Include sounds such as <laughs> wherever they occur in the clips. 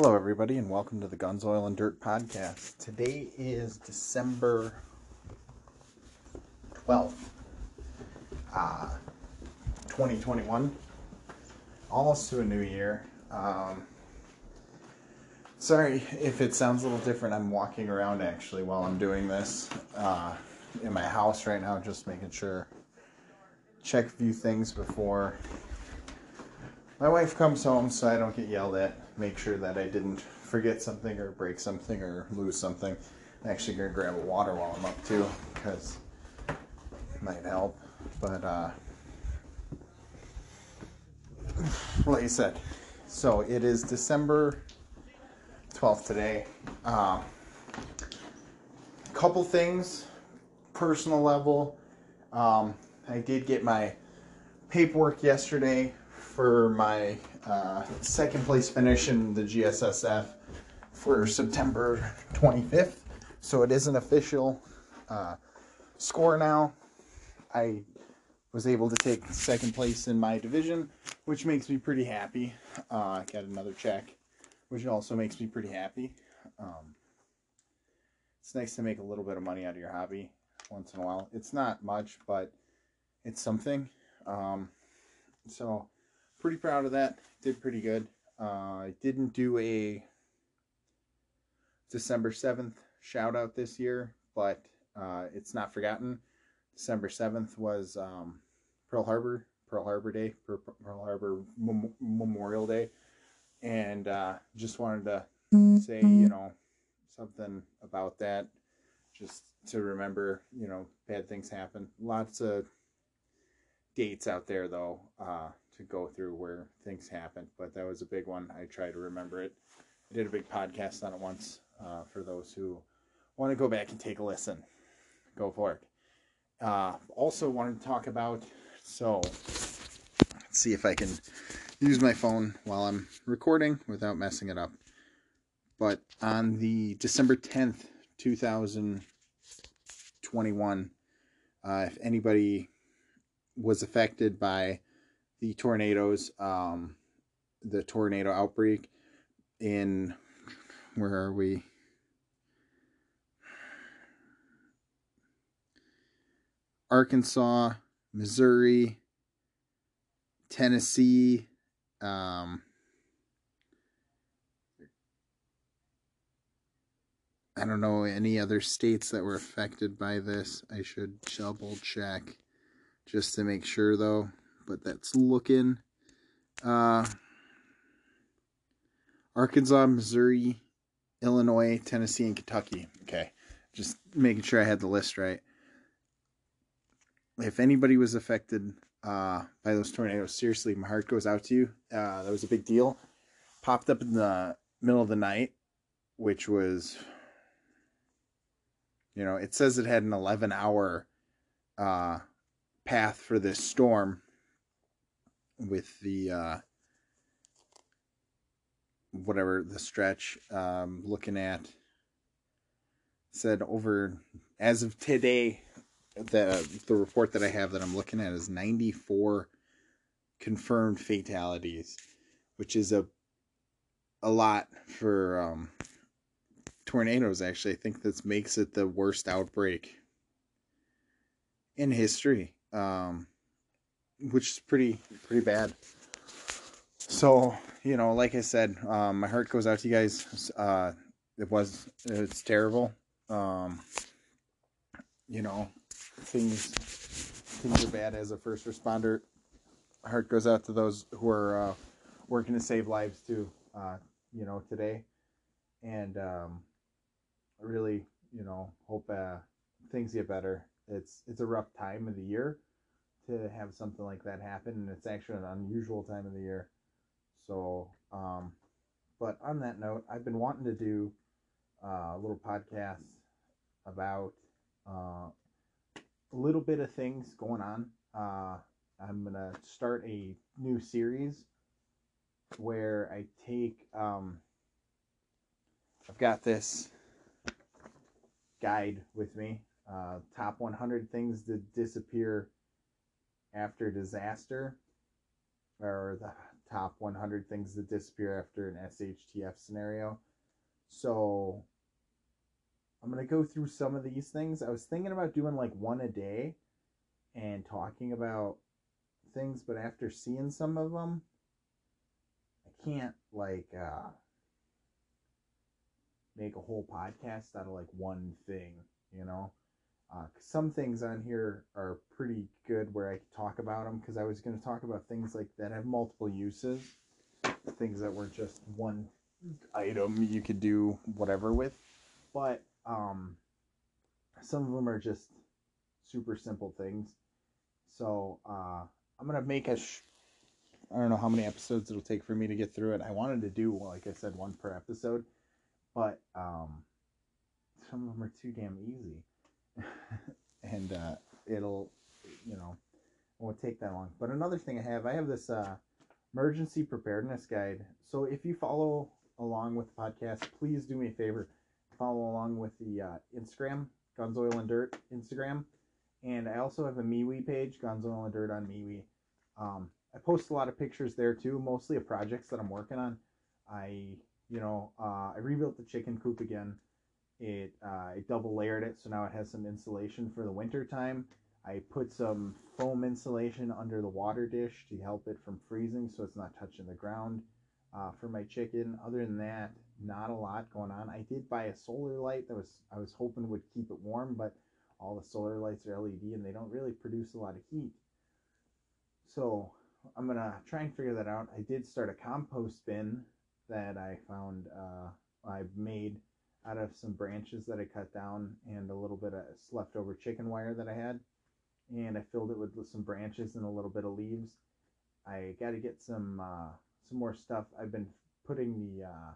Hello, everybody, and welcome to the Guns, Oil, and Dirt podcast. Today is December 12th, uh, 2021. Almost to a new year. Um, sorry if it sounds a little different. I'm walking around actually while I'm doing this uh, in my house right now, just making sure. Check a few things before my wife comes home so I don't get yelled at. Make sure that I didn't forget something or break something or lose something. I'm actually gonna grab a water while I'm up too, because it might help. But uh, like you said, so it is December 12th today. Um, couple things, personal level. Um, I did get my paperwork yesterday for my uh, second place finish in the GSSF for September 25th. So it is an official uh, score now. I was able to take second place in my division, which makes me pretty happy. Uh, I got another check, which also makes me pretty happy. Um, it's nice to make a little bit of money out of your hobby once in a while. It's not much, but it's something. Um, so pretty proud of that. Did pretty good. Uh, I didn't do a December 7th shout out this year, but uh, it's not forgotten. December 7th was um, Pearl Harbor, Pearl Harbor Day, Pearl Harbor Mem- Memorial Day. And uh, just wanted to say, you know, something about that, just to remember, you know, bad things happen. Lots of dates out there, though. Uh, to go through where things happened, but that was a big one. I try to remember it. I did a big podcast on it once uh, for those who want to go back and take a listen. Go for it. Uh, also, wanted to talk about so let's see if I can use my phone while I'm recording without messing it up. But on the December 10th, 2021, uh, if anybody was affected by the tornadoes, um, the tornado outbreak in where are we? Arkansas, Missouri, Tennessee, um, I don't know any other states that were affected by this. I should double check just to make sure though but that's looking. Uh, Arkansas, Missouri, Illinois, Tennessee, and Kentucky. Okay. Just making sure I had the list right. If anybody was affected uh, by those tornadoes, seriously, my heart goes out to you. Uh, that was a big deal. Popped up in the middle of the night, which was, you know, it says it had an 11 hour uh, path for this storm with the uh, whatever the stretch um, looking at said over as of today the the report that I have that I'm looking at is 94 confirmed fatalities which is a a lot for um, tornadoes actually. I think this makes it the worst outbreak in history um, which is pretty pretty bad. So you know, like I said, um, my heart goes out to you guys. Uh, it was it's terrible. Um, you know, things things are bad as a first responder. My heart goes out to those who are uh, working to save lives too. Uh, you know, today, and um, I really, you know, hope uh, things get better. It's it's a rough time of the year to have something like that happen, and it's actually an unusual time of the year. So, um, but on that note, I've been wanting to do uh, a little podcast about uh, a little bit of things going on. Uh, I'm gonna start a new series where I take. Um, I've got this guide with me. Uh, top 100 things to disappear after disaster, or the top 100 things that disappear after an SHTF scenario. So I'm going to go through some of these things. I was thinking about doing like one a day and talking about things, but after seeing some of them, I can't like uh, make a whole podcast out of like one thing, you know? Uh, some things on here are pretty good where I can talk about them because I was going to talk about things like that have multiple uses, things that weren't just one item you could do whatever with. But um, some of them are just super simple things. So uh, I'm gonna make a. Sh- I don't know how many episodes it'll take for me to get through it. I wanted to do, like I said, one per episode, but um, some of them are too damn easy, <laughs> and uh, it'll, you know, won't take that long. But another thing I have, I have this uh, emergency preparedness guide. So if you follow along with the podcast, please do me a favor, follow along with the uh, Instagram, Guns Oil and Dirt Instagram and I also have a MeWe page, Guns Oil and Dirt on MeWe. Um, I post a lot of pictures there too, mostly of projects that I'm working on. I, you know, uh, I rebuilt the chicken coop again. It uh, I double layered it, so now it has some insulation for the winter time. I put some foam insulation under the water dish to help it from freezing, so it's not touching the ground. Uh, for my chicken, other than that, not a lot going on. I did buy a solar light that was I was hoping would keep it warm, but all the solar lights are LED and they don't really produce a lot of heat. So I'm gonna try and figure that out. I did start a compost bin that I found uh, I made out of some branches that I cut down and a little bit of leftover chicken wire that I had, and I filled it with some branches and a little bit of leaves. I got to get some uh, some more stuff. I've been putting the uh,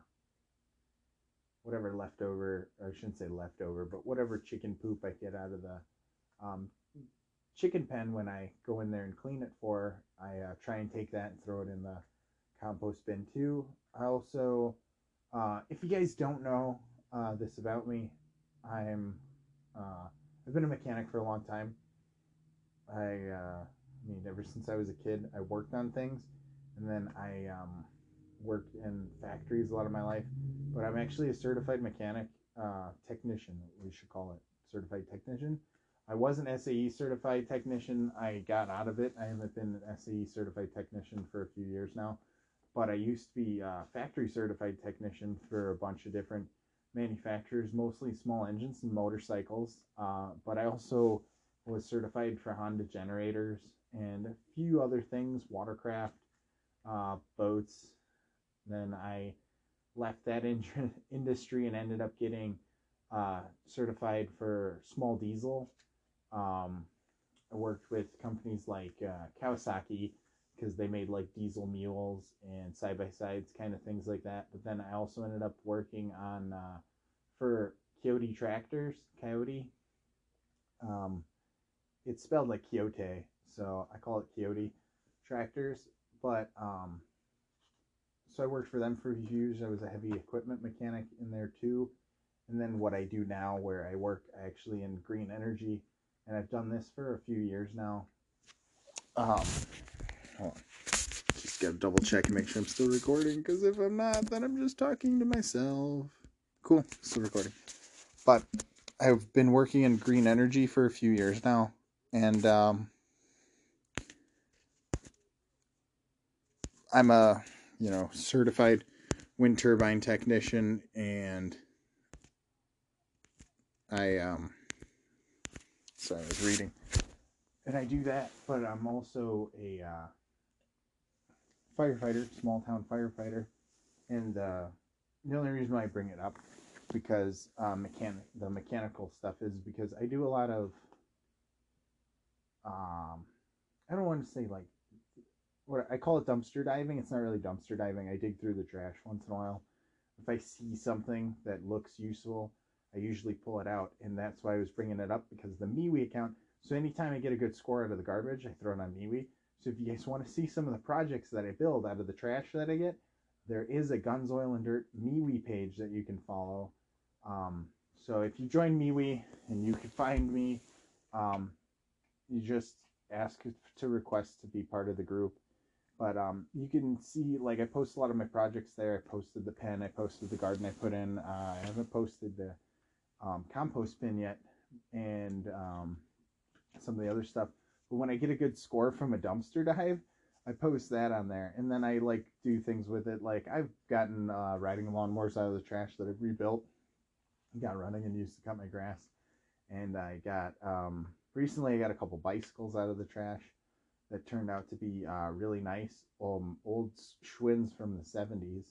whatever leftover, I shouldn't say leftover, but whatever chicken poop I get out of the um, chicken pen when I go in there and clean it for, I uh, try and take that and throw it in the compost bin too. I also, uh, if you guys don't know uh, this about me, I'm uh, I've been a mechanic for a long time. I, uh, I mean, ever since I was a kid, I worked on things, and then I um, worked in factories a lot of my life but I'm actually a certified mechanic uh, technician. We should call it certified technician. I was an SAE certified technician. I got out of it. I haven't been an SAE certified technician for a few years now, but I used to be a factory certified technician for a bunch of different manufacturers, mostly small engines and motorcycles. Uh, but I also was certified for Honda generators and a few other things, watercraft, uh, boats. Then I left that <laughs> in- industry and ended up getting uh, certified for small diesel. Um, I worked with companies like uh, Kawasaki because they made like diesel mules and side by sides, kind of things like that. But then I also ended up working on uh, for Kioti tractors, Coyote. Um, it's spelled like Quixote, so I call it Coyote tractors. But um, so I worked for them for years. I was a heavy equipment mechanic in there too. And then what I do now, where I work actually in green energy, and I've done this for a few years now. Um, hold on. Just gotta double check and make sure I'm still recording, because if I'm not, then I'm just talking to myself. Cool, still recording. But I've been working in green energy for a few years now, and um, I'm a you know, certified wind turbine technician, and I um, sorry, I was reading, and I do that, but I'm also a uh, firefighter, small town firefighter, and uh, the only reason why I bring it up because um, mechanic the mechanical stuff is because I do a lot of um, I don't want to say like what I call it dumpster diving. It's not really dumpster diving. I dig through the trash once in a while. If I see something that looks useful, I usually pull it out, and that's why I was bringing it up because the MeWe account. So anytime I get a good score out of the garbage, I throw it on MeWe. So if you guys want to see some of the projects that I build out of the trash that I get, there is a Guns, Oil, and Dirt MeWe page that you can follow. Um, so if you join MeWe and you can find me, um, you just ask to request to be part of the group But um, you can see, like, I post a lot of my projects there. I posted the pen, I posted the garden I put in. Uh, I haven't posted the um, compost bin yet, and um, some of the other stuff. But when I get a good score from a dumpster dive, I post that on there, and then I like do things with it. Like I've gotten uh, riding lawnmowers out of the trash that I've rebuilt, I got running and used to cut my grass, and I got um, recently I got a couple bicycles out of the trash that turned out to be uh, really nice. Um, old Schwinn's from the '70s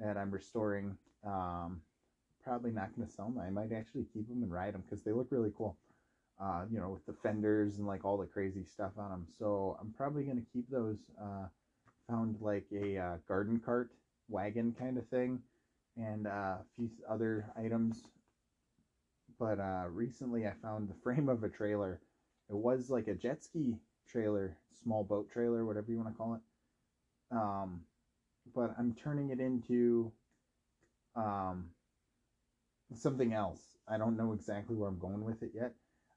that I'm restoring. Um, probably not going to sell them. I might actually keep them and ride them because they look really cool uh, you know, with the fenders and like all the crazy stuff on them. So I'm probably going to keep those. Uh, found like a uh, garden cart wagon kind of thing and uh, a few other items. But uh, recently I found the <laughs> frame of a trailer. It was like a jet ski trailer, small boat trailer, whatever you want to call it. Um, but I'm turning it into um, something else. I don't know exactly where I'm going with it yet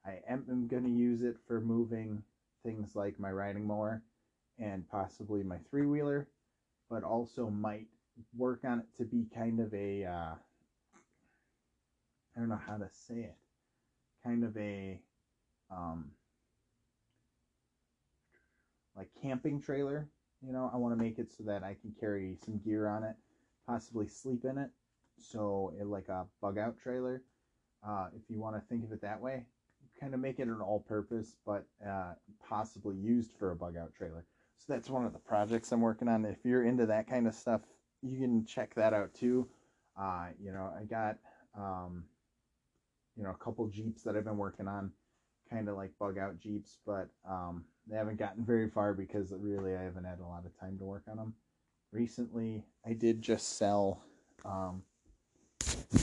I am, going to use it for moving things like my riding mower and possibly my three wheeler, but also might work on it to be kind of a uh, I don't know how to say it, kind of a um, like camping trailer. You know, I want to make it so that I can carry some gear on it, possibly sleep in it. So, it, like a bug out trailer, uh, if you want to think of it that way kind of make it an all-purpose, but uh, possibly used for a bug-out trailer. So that's one of the projects I'm working on. If you're into that kind of stuff, you can check that out too. Uh, you know, I got um, you know a couple Jeeps that I've been working on, kind of like bug-out Jeeps, but um, they haven't gotten very far because really I haven't had a lot of time to work on them. Recently, I did just sell. Um,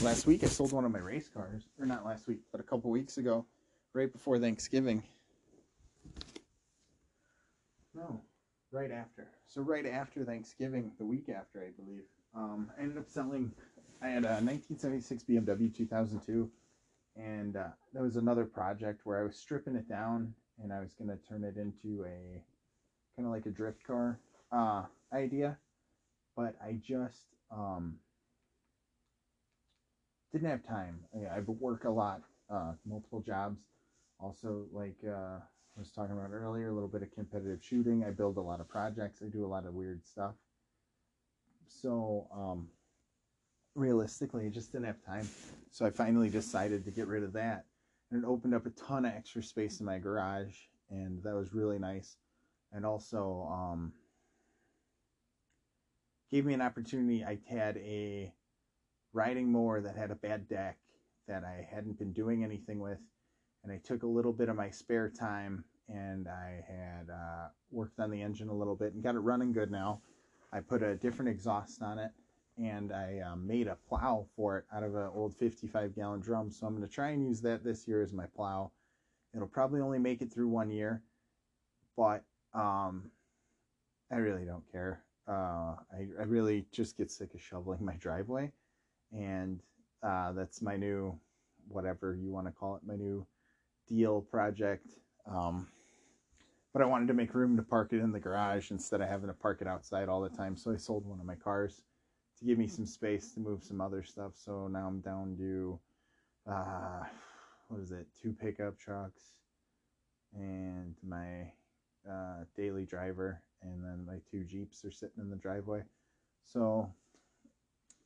last week I sold one of my race cars, or not last week, but a couple weeks ago right before Thanksgiving. No, right after. So right after Thanksgiving, the week after, I believe, um, I ended up selling. I had a 1976 BMW 2002, and uh, that was another project where I was stripping it down and I was going to turn it into a kind of like a drift car uh, idea, but I just um, didn't have time. I, I work a lot, uh, multiple jobs, also, like uh, I was talking about earlier, a little bit of competitive shooting. I build a lot of projects. I do a lot of weird stuff. So, um, realistically, I just didn't have time. So I finally decided to get rid of that. And it opened up a ton of extra space in my garage. And that was really nice. And also, um, gave me an opportunity. I had a riding mower that had a bad deck that I hadn't been doing anything with and I took a little bit of my spare time and I had uh, worked on the engine a little bit and got it running good now. I put a different exhaust on it and I uh, made a plow for it out of an old 55 gallon drum. So I'm going to try and use that this year as my plow. It'll probably only make it through one year, but um, I really don't care. Uh, I, I really just get sick of shoveling my driveway, and uh, that's my new, whatever you want to call it, my new deal project. Um, but I wanted to make room to park it in the garage instead of having to park it outside all the time. So I sold one of my cars to give me some space to move some other stuff. So now I'm down to, uh, what is it, two pickup trucks and my uh, daily driver, and then my two Jeeps are sitting in the driveway. So,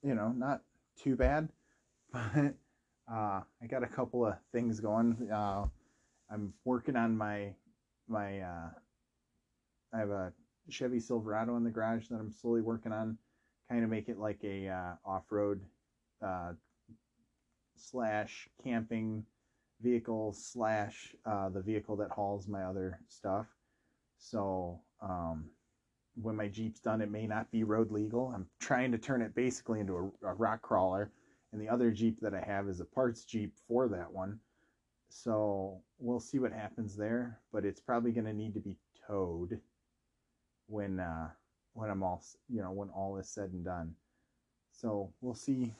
you know, not too bad, <laughs> but uh, I got a couple of things going. Uh, I'm working on my my. Uh, I have a Chevy Silverado in the garage that I'm slowly working on, kind of make it like a uh, off-road uh, slash camping vehicle slash uh, the vehicle that hauls my other stuff. So um, when my Jeep's done, it may not be road legal. I'm trying to turn it basically into a, a rock crawler and the other Jeep that I have is a parts Jeep for that one. So we'll see what happens there, but it's probably going to need to be towed when uh, when I'm all you know when all is said and done. So we'll see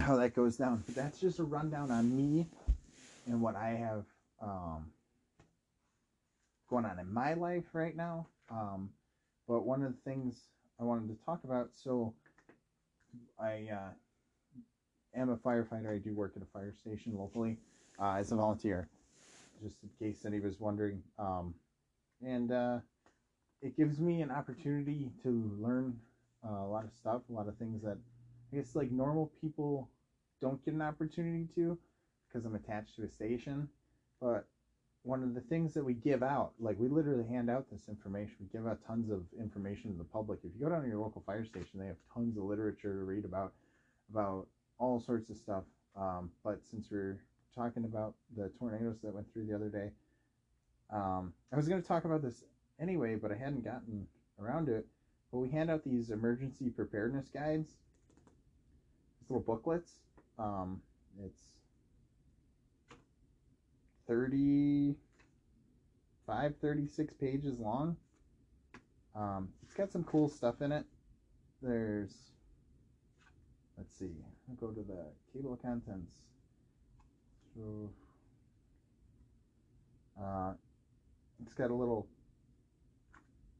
how that goes down. But that's just a rundown on me and what I have um, going on in my life right now. Um, but one of the things I wanted to talk about, so I uh, am a firefighter. I do work at a fire station locally uh, as a volunteer, just in case anybody was wondering. Um, and uh, it gives me an opportunity to learn uh, a lot of stuff, a lot of things that I guess like normal people don't get an opportunity to because I'm attached to a station. But one of the things that we give out, like we literally hand out this information. We give out tons of information to the public. If you go down to your local fire station, they have tons of literature to read about about all sorts of stuff. Um, but since we're talking about the tornadoes that went through the other day, um, I was going to talk about this anyway, but I hadn't gotten around to it. But we hand out these emergency preparedness guides, these little booklets. Um, it's 35, 36 pages long. Um, it's got some cool stuff in it. There's, let's see, I'll go to the table of contents. So, uh, it's got a little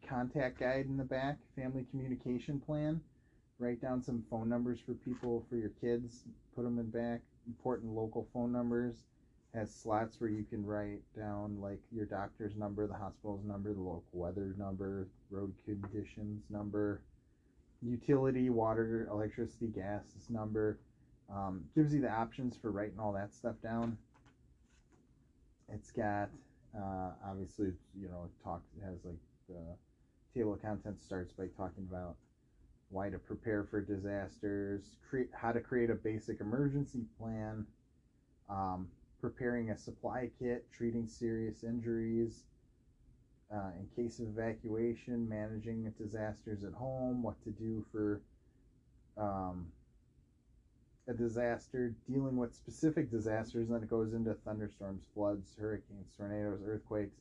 contact guide in the back, family communication plan. Write down some phone numbers for people for your kids. Put them in back. Important local phone numbers has slots where you can write down like your doctor's number, the hospital's number, the local weather number, road conditions number, utility, water, electricity, gas this number. Um, gives you the options for writing all that stuff down. It's got uh, obviously you know it talks it has like the table of contents starts by talking about why to prepare for disasters, create how to create a basic emergency plan. Um, preparing a supply kit, treating serious injuries, uh, in case of evacuation, managing disasters at home, what to do for um, a disaster, dealing with specific disasters, and then it goes into thunderstorms, floods, hurricanes, tornadoes, earthquakes,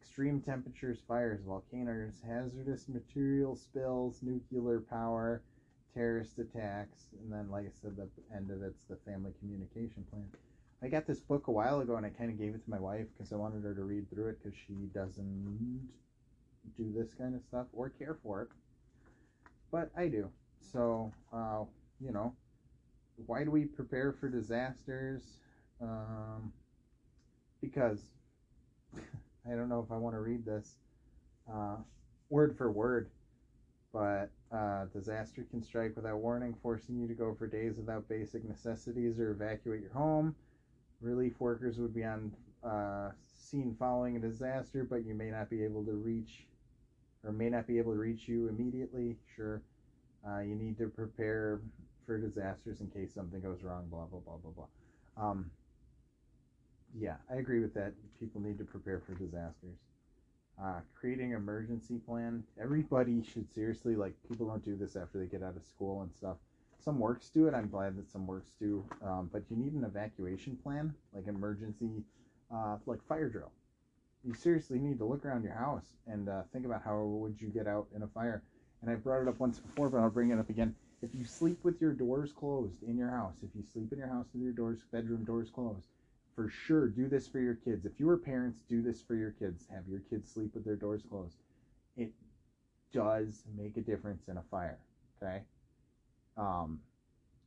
extreme temperatures, fires, volcanoes, hazardous material spills, nuclear power, terrorist attacks, and then, like I said, the end of it's the family communication plan. I got this book a while ago and I kind of gave it to my wife because I wanted her to read through it because she doesn't do this kind of stuff or care for it. But I do. So, uh, you know, why do we prepare for disasters? Um, because <laughs> I don't know if I want to read this uh, word for word, but uh, disaster can strike without warning, forcing you to go for days without basic necessities or evacuate your home Relief workers would be on uh, scene following a disaster, but you may not be able to reach or may not be able to reach you immediately. Sure, uh, you need to prepare for disasters in case something goes wrong. Blah blah blah blah blah. Um, yeah, I agree with that. People need to prepare for disasters. Uh, creating emergency plan. Everybody should seriously like. People don't do this after they get out of school and stuff some works do it. I'm glad that some works do. Um, but you need an evacuation plan, like emergency, uh, like fire drill. You seriously need to look around your house and uh, think about how would you get out in a fire. And I brought it up once before, but I'll bring it up again. If you sleep with your doors closed in your house, if you sleep in your house with your doors, bedroom doors closed, for sure do this for your kids. If you are parents, do this for your kids. Have your kids sleep with their doors closed. It does make a difference in a fire. Okay. Um,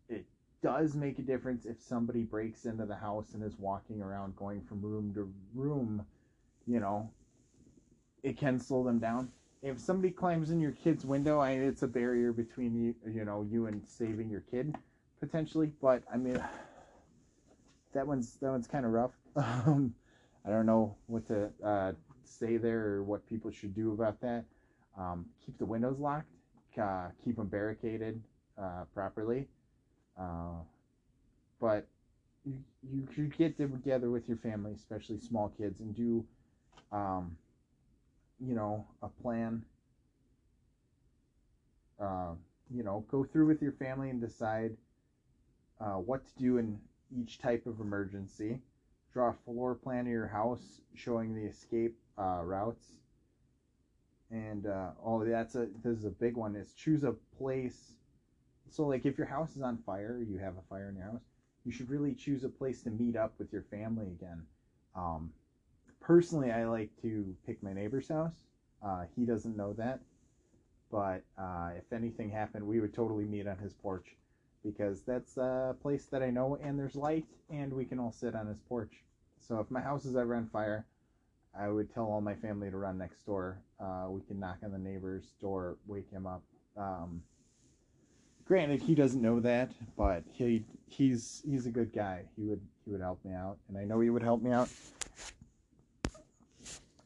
it does make a difference if somebody breaks into the house and is walking around going from room to room, you know, it can slow them down. If somebody climbs in your kid's window, I, it's a barrier between you, you know, you and saving your kid potentially. But I mean, <sighs> that one's that one's kind of rough. <laughs> Um, I don't know what to uh, say there or what people should do about that. Um, keep the windows locked. Uh, keep them barricaded uh, properly. Uh, but you, you should get together with your family, especially small kids, and do, um, you know, a plan. Uh, you know, go through with your family and decide uh, what to do in each type of emergency. Draw a floor plan of your house showing the escape uh, routes. And uh, oh, that's a this is a big one. Is choose a place so, like, if your house is on fire, you have a fire in your house, you should really choose a place to meet up with your family again. Um, personally, I like to pick my neighbor's house. Uh, he doesn't know that. but uh, if anything happened, we would totally meet on his porch because that's a place that I know and there's light and we can all sit on his porch. So if my house is ever on fire, I would tell all my family to run next door. Uh, we can knock on the neighbor's door, wake him up. Um, granted, he doesn't know that, but he he's he's a good guy. He would he would help me out, and I know he would help me out,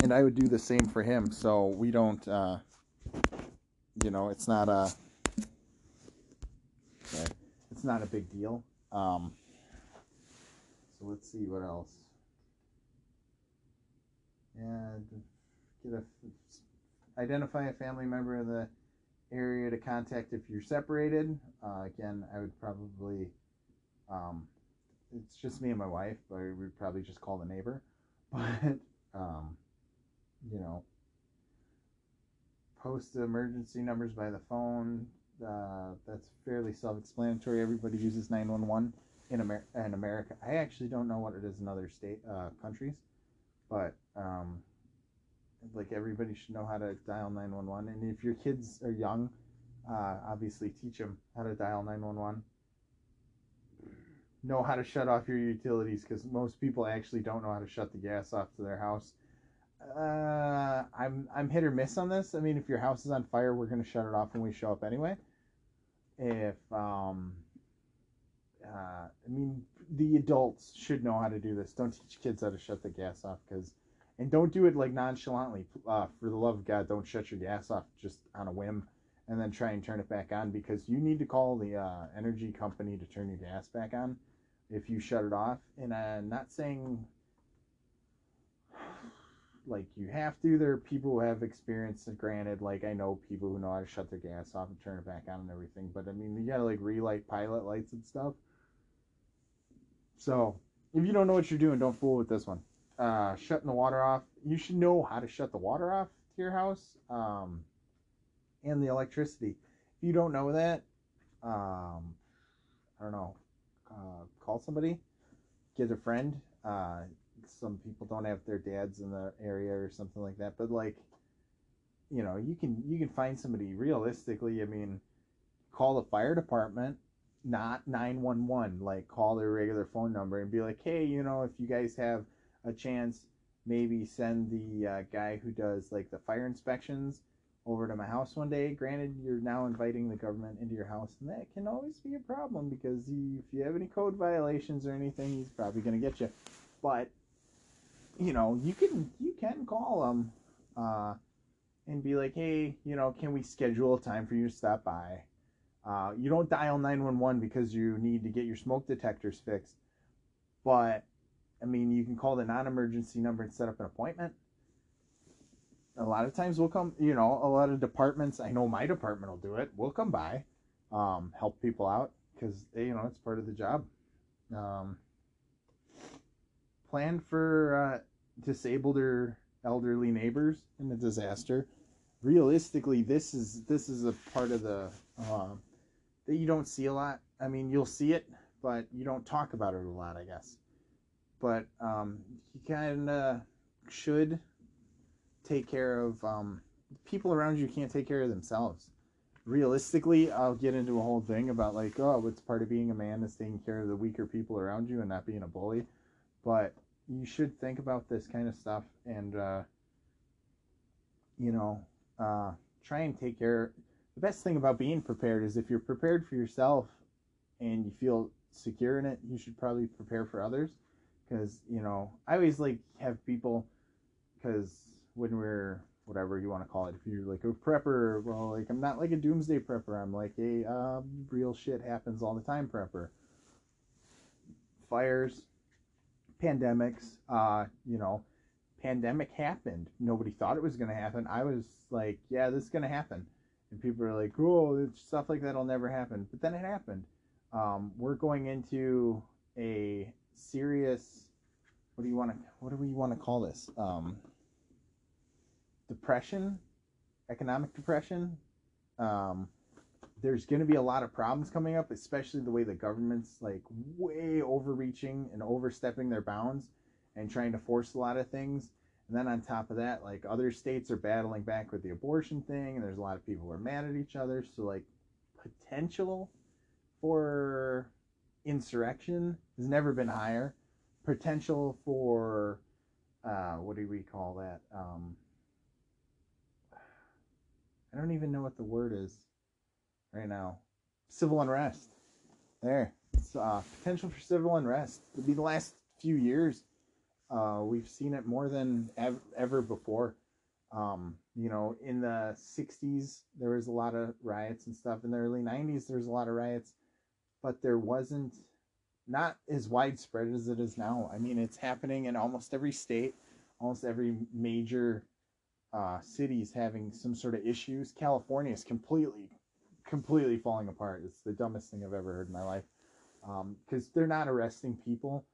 and I would do the same for him. So we don't, uh, you know, it's not a it's not a big deal. Um, so let's see what else. And get a identify a family member in the area to contact if you're separated. Uh, again, I would probably, um, it's just me and my wife, but we would probably just call the neighbor. <laughs> But, um, you know, post emergency numbers by the phone. Uh, that's fairly self-explanatory. Everybody uses 911 in, Amer- in America. I actually don't know what it is in other state uh, countries, but um, like everybody should know how to dial 911 and if your kids are young uh, obviously teach them how to dial 911 know how to shut off your utilities because most people actually don't know how to shut the gas off to their house uh, I'm I'm hit or miss on this. I mean, if your house is on fire, we're gonna shut it off when we show up anyway. If um, uh, I mean, the adults should know how to do this. Don't teach kids how to shut the gas off because and don't do it like nonchalantly. Uh, for the love of God, don't shut your gas off just on a whim and then try and turn it back on because you need to call the uh, energy company to turn your gas back on if you shut it off. And I'm not saying <sighs> like you have to. There are people who have experience. and Granted, like I know people who know how to shut their gas off and turn it back on and everything. But I mean, you gotta like relight pilot lights and stuff. So if you don't know what you're doing, don't fool with this one uh, shutting the water off. You should know how to shut the water off to your house um, and the electricity. If you don't know that, um, I don't know, uh, call somebody, get a friend. Uh, some people don't have their dads in the area or something like that, but like, you know, you can you can find somebody. Realistically, I mean, call the fire department not 911 like call their regular phone number and be like hey you know if you guys have a chance, maybe send the uh, guy who does like the fire inspections over to my house one day. Granted, you're now inviting the government into your house, and that can always be a problem because if you have any code violations or anything, he's probably going to get you. But you know, you can you can call him uh, and be like, hey, you know, can we schedule a time for you to stop by? Uh, you don't dial 911 because you need to get your smoke detectors fixed, but I mean, you can call the non-emergency number and set up an appointment. A lot of times we'll come, you know, a lot of departments, I know my department will do it. We'll come by, um, help people out because, you know, it's part of the job. Um, plan for uh, disabled or elderly neighbors in a disaster. Realistically, this is this is a part of the uh, that you don't see a lot. I mean, you'll see it, but you don't talk about it a lot, I guess but um, you kind of should take care of um, people around you can't take care of themselves. Realistically, I'll get into a whole thing about like, oh, what's part of being a man is taking care of the weaker people around you and not being a bully. But you should think about this kind of stuff and, uh, you know, uh, try and take care. The best thing about being prepared is if you're prepared for yourself and you feel secure in it, you should probably prepare for others because you know I always like have people because when we're whatever you want to call it, if you're like a prepper, well, like I'm not like a doomsday prepper. I'm like a uh, real shit happens all the time prepper. Fires, pandemics, uh, you know, pandemic happened. Nobody thought it was gonna happen. I was like, yeah, this is gonna happen, and people are like, oh, stuff like that'll never happen. But then it happened. Um, we're going into a serious what do you want to what do we want to call this? Um, depression economic depression. Um, there's going to be a lot of problems coming up especially the way the government's like way overreaching and overstepping their bounds and trying to force a lot of things. And then on top of that, like other states are battling back with the abortion thing, and there's a lot of people who are mad at each other. So like potential for insurrection has never been higher. Potential for uh, what do we call that? Um, I don't even know what the word is right now. Civil unrest. There. Uh, potential for civil unrest. It'll be the last few years. Uh, we've seen it more than ev- ever before. Um, you know, in the 60s, there was a lot of riots and stuff. In the early 90s, there was a lot of riots, but there wasn't not as widespread as it is now. I mean, it's happening in almost every state, almost every major uh, cities having some sort of issues. California is completely, completely falling apart. It's the dumbest thing I've ever heard in my life. Because um, they're not arresting people,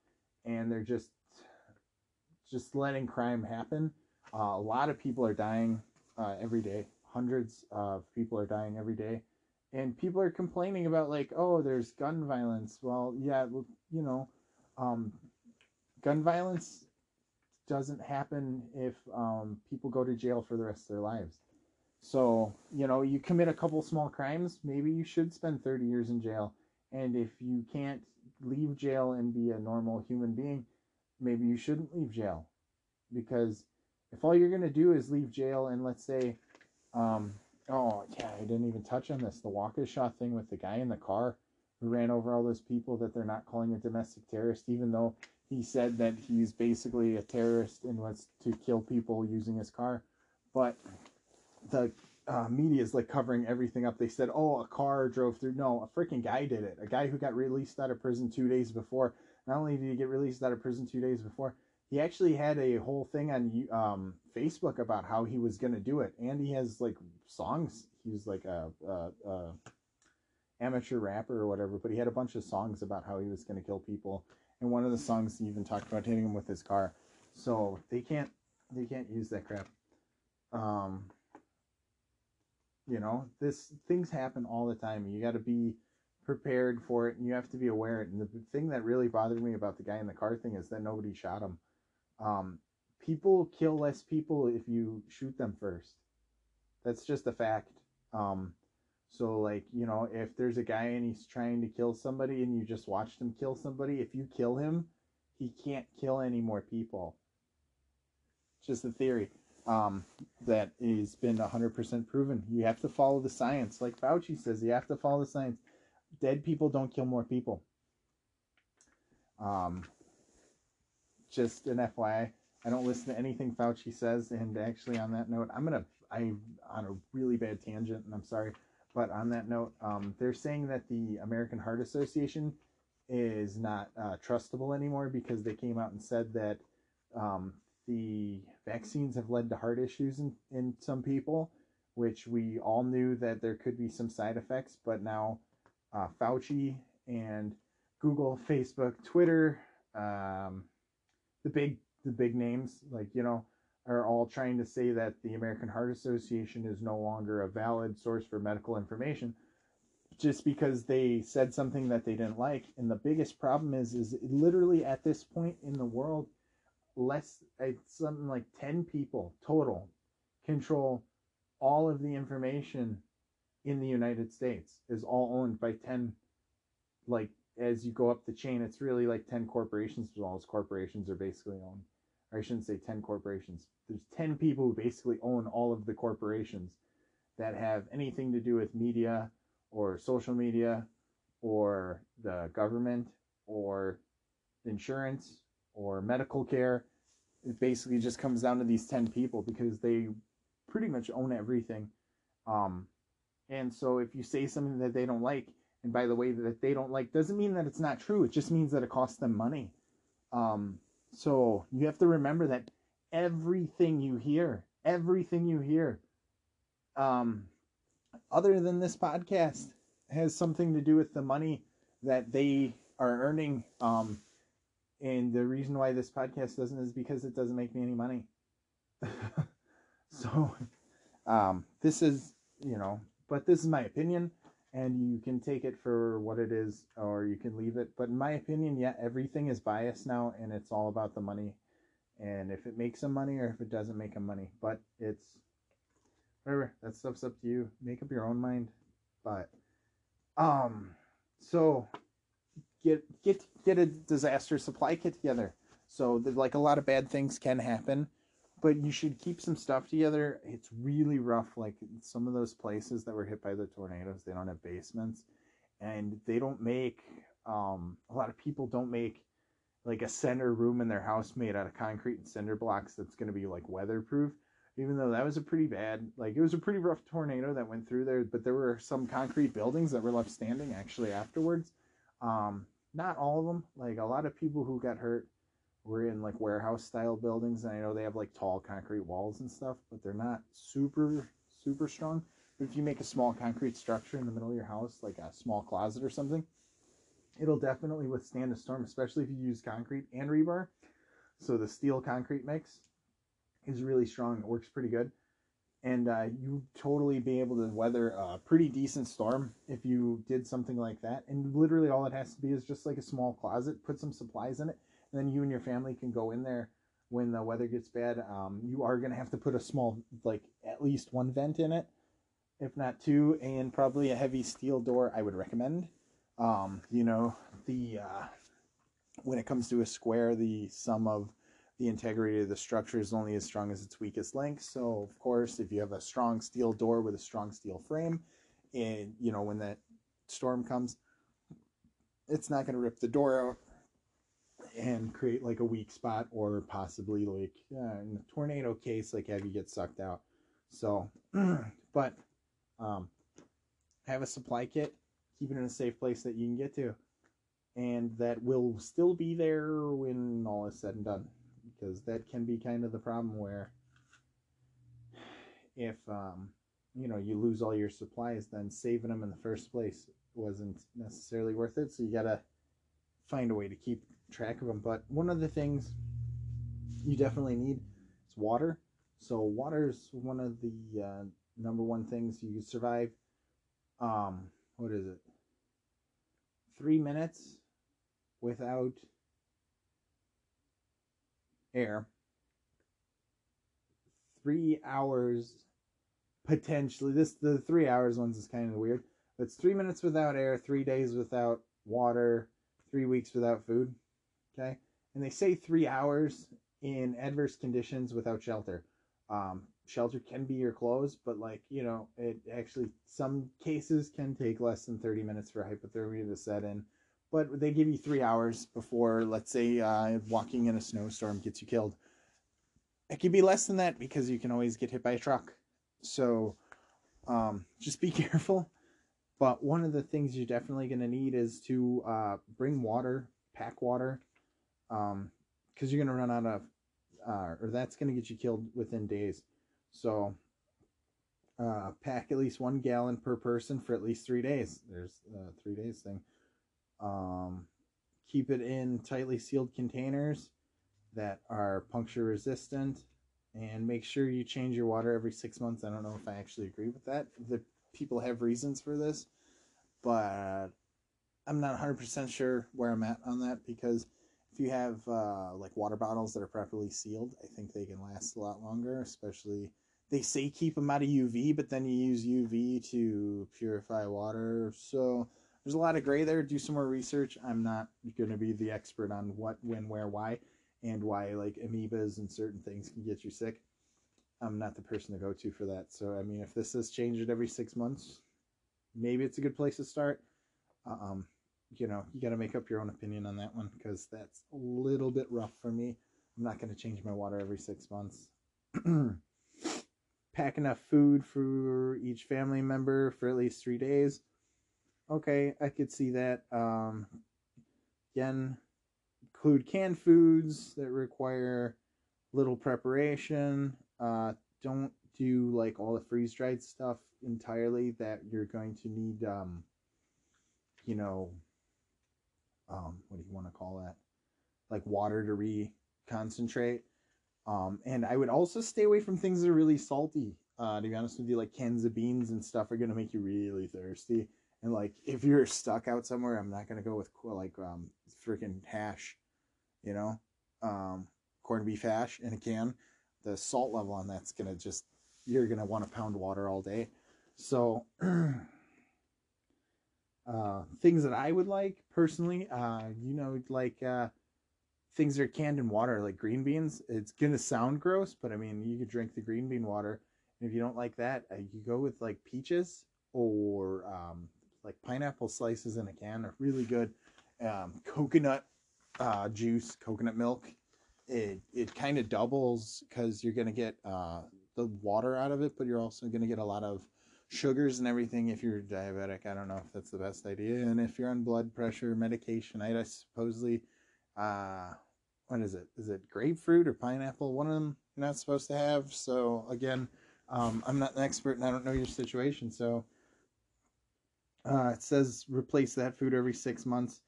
and they're just, just letting crime happen. Uh, a lot of people are dying uh, every day. Hundreds of people are dying every day, and people are complaining about like, oh, there's gun violence. Well, yeah, you know, um, gun violence doesn't happen if um, people go to jail for the rest of their lives. So, you know, you commit a couple small crimes, maybe you should spend 30 years in jail. And if you can't leave jail and be a normal human being, maybe you shouldn't leave jail. Because if all you're going to do is leave jail and let's say, um, oh, yeah, I didn't even touch on this the Waukesha thing with the guy in the car who ran over all those people that they're not calling a domestic terrorist, even though he said that he's basically a terrorist and wants to kill people using his car. But the uh, media is like covering everything up. They said, "Oh, a car drove through." No, a freaking guy did it. A guy who got released out of prison two days before. Not only did he get released out of prison two days before, he actually had a whole thing on um, Facebook about how he was gonna do it, and he has like songs. He's like a, a, a amateur rapper or whatever, but he had a bunch of songs about how he was gonna kill people and one of the songs even talked about hitting him with his car. So they can't they can't use that crap. Um, you know, this things happen all the time. You got to be prepared for it, and you have to be aware. And the thing that really bothered me about the guy in the car thing is that nobody shot him. Um, people kill less people if you shoot them first. That's just a fact. Um, so like, you know, if there's a guy and he's trying to kill somebody and you just watched him kill somebody, if you kill him, he can't kill any more people. just a theory um, that has been 100% proven. You have to follow the science. Like Fauci says, you have to follow the science. Dead people don't kill more people. Um, just an FYI. I don't listen to anything Fauci says. And actually, on that note, I'm gonna I'm on a really bad tangent, and I'm sorry. But on that note, um, they're saying that the American Heart Association is not uh, trustable anymore because they came out and said that um, the vaccines have led to heart issues in, in some people, which we all knew that there could be some side effects. But now uh, Fauci and Google, Facebook, Twitter, um, the big the big names like you know are all trying to say that the American Heart Association is no longer a valid source for medical information just because they said something that they didn't like. And the biggest problem is is literally at this point in the world less it's something like 10 people total control all of the information in the United States is all owned by 10 like as you go up the chain it's really like 10 corporations all those corporations are basically owned I shouldn't say 10 corporations. There's 10 people who basically own all of the corporations that have anything to do with media or social media or the government or insurance or medical care. It basically just comes down to these 10 people because they pretty much own everything. Um, and so if you say something that they don't like, and by the way, that they don't like, doesn't mean that it's not true. It just means that it costs them money. Um, so you have to remember that everything you hear, everything you hear, um, other than this podcast, has something to do with the money that they are earning. Um, and the reason why this podcast doesn't is because it doesn't make me any money. <laughs> so, um, this is, you know, but this is my opinion and you can take it for what it is or you can leave it but in my opinion yeah everything is biased now and it's all about the money and if it makes them money or if it doesn't make them money. But it's whatever. That stuff's up to you. Make up your own mind. But um, so get get get a disaster supply kit together. So like a lot of bad things can happen, but you should keep some stuff together. It's really rough. Like some of those places that were hit by the tornadoes, they don't have basements, and they don't make. Um, a lot of people don't make like a center room in their house made out of concrete and cinder blocks that's going to be like weatherproof even though that was a pretty bad like it was a pretty rough tornado that went through there but there were some concrete buildings that were left standing actually afterwards um not all of them like a lot of people who got hurt were in like warehouse style buildings and i know they have like tall concrete walls and stuff but they're not super super strong but if you make a small concrete structure in the middle of your house like a small closet or something it'll definitely withstand a storm, especially if you use concrete and rebar. So the steel concrete mix is really strong. It works pretty good. And uh, you totally be able to weather a pretty decent storm if you did something like that. And literally all it has to be is just like a small closet, put some supplies in it, and then you and your family can go in there when the weather gets bad. Um, you are going to have to put a small, like at least one vent in it, if not two, and probably a heavy steel door I would recommend um, you know, the uh, when it comes to a square, the sum of the integrity of the structure is only as strong as its weakest link. So, of course, if you have a strong steel door with a strong steel frame, and you know when that storm comes, it's not going to rip the door out and create like a weak spot or possibly like in a tornado case like have you get sucked out. So <clears throat> but um have a supply kit keep it in a safe place that you can get to and that will still be there when all is said and done because that can be kind of the problem where if um, you know you lose all your supplies then saving them in the first place wasn't necessarily worth it so you gotta find a way to keep track of them but one of the things you definitely need is water so water is one of the uh, number one things you survive um, what is it three minutes without air, three hours potentially. This the three hours ones is kind of weird. It's three minutes without air, three days without water, three weeks without food. Okay, and they say three hours in adverse conditions without shelter. Um, shelter can be your clothes, but like, you know, it actually, some cases can take less than 30 minutes for hypothermia to set in. But they give you three hours before, let's say, uh, walking in a snowstorm gets you killed. It could be less than that because you can always get hit by a truck. So um, just be <laughs> careful. But one of the things you're definitely going to need is to uh, bring water, pack water, because um, you're going to run out of, uh, or that's to get you killed within days. So uh, pack at least one gallon per person for at least three days. There's a three days thing. Um, keep it in tightly sealed containers that are puncture resistant and make sure you change your water every six months. I don't know if I actually agree with that. The people have reasons for this, but I'm not 100% sure where I'm at on that because if you have uh, like water bottles that are properly sealed, I think they can last a lot longer. Especially, they say keep them out of UV, but then you use UV to purify water. So there's a lot of gray there. Do some more research. I'm not going to be the expert on what, when, where, why, and why like amoebas and certain things can get you sick. I'm not the person to go to for that. So I mean, if this is changed every six months, maybe it's a good place to start. Um, you know, you got to make up your own opinion on that one because that's a little bit rough for me. I'm not going to change my water every six months. <clears throat> Pack enough food for each family member for at least three days. Okay, I could see that. Um, again, include canned foods that require little preparation. Uh, don't do like all the freeze dried stuff entirely that you're going to need, um, you know, um, what do you want to call that? Like water to reconcentrate. Um, and I would also stay away from things that are really salty. Uh, to be honest with you, like cans of beans and stuff are gonna make you really thirsty. And like if you're stuck out somewhere, I'm not gonna go with like um freaking hash, you know. Um, corned beef hash in a can, the salt level on that's gonna just you're gonna want to pound water all day. So <clears throat> uh, things that I would like personally, uh, you know, like uh, things that are canned in water, like green beans. It's gonna sound gross, but I mean, you could drink the green bean water. And if you don't like that, uh, you go with like peaches or um, like pineapple slices in a can are really good. Um, coconut uh, juice, coconut milk. It it kind of doubles because you're gonna get uh, the water out of it, but you're also gonna get a lot of sugars and everything. If you're diabetic, I don't know if that's the best idea. And if you're on blood pressure medication, I supposedly, uh, what is it? Is it grapefruit or pineapple? One of them you're not supposed to have. So again, um, I'm not an expert and I don't know your situation. So uh, it says replace that food every six months.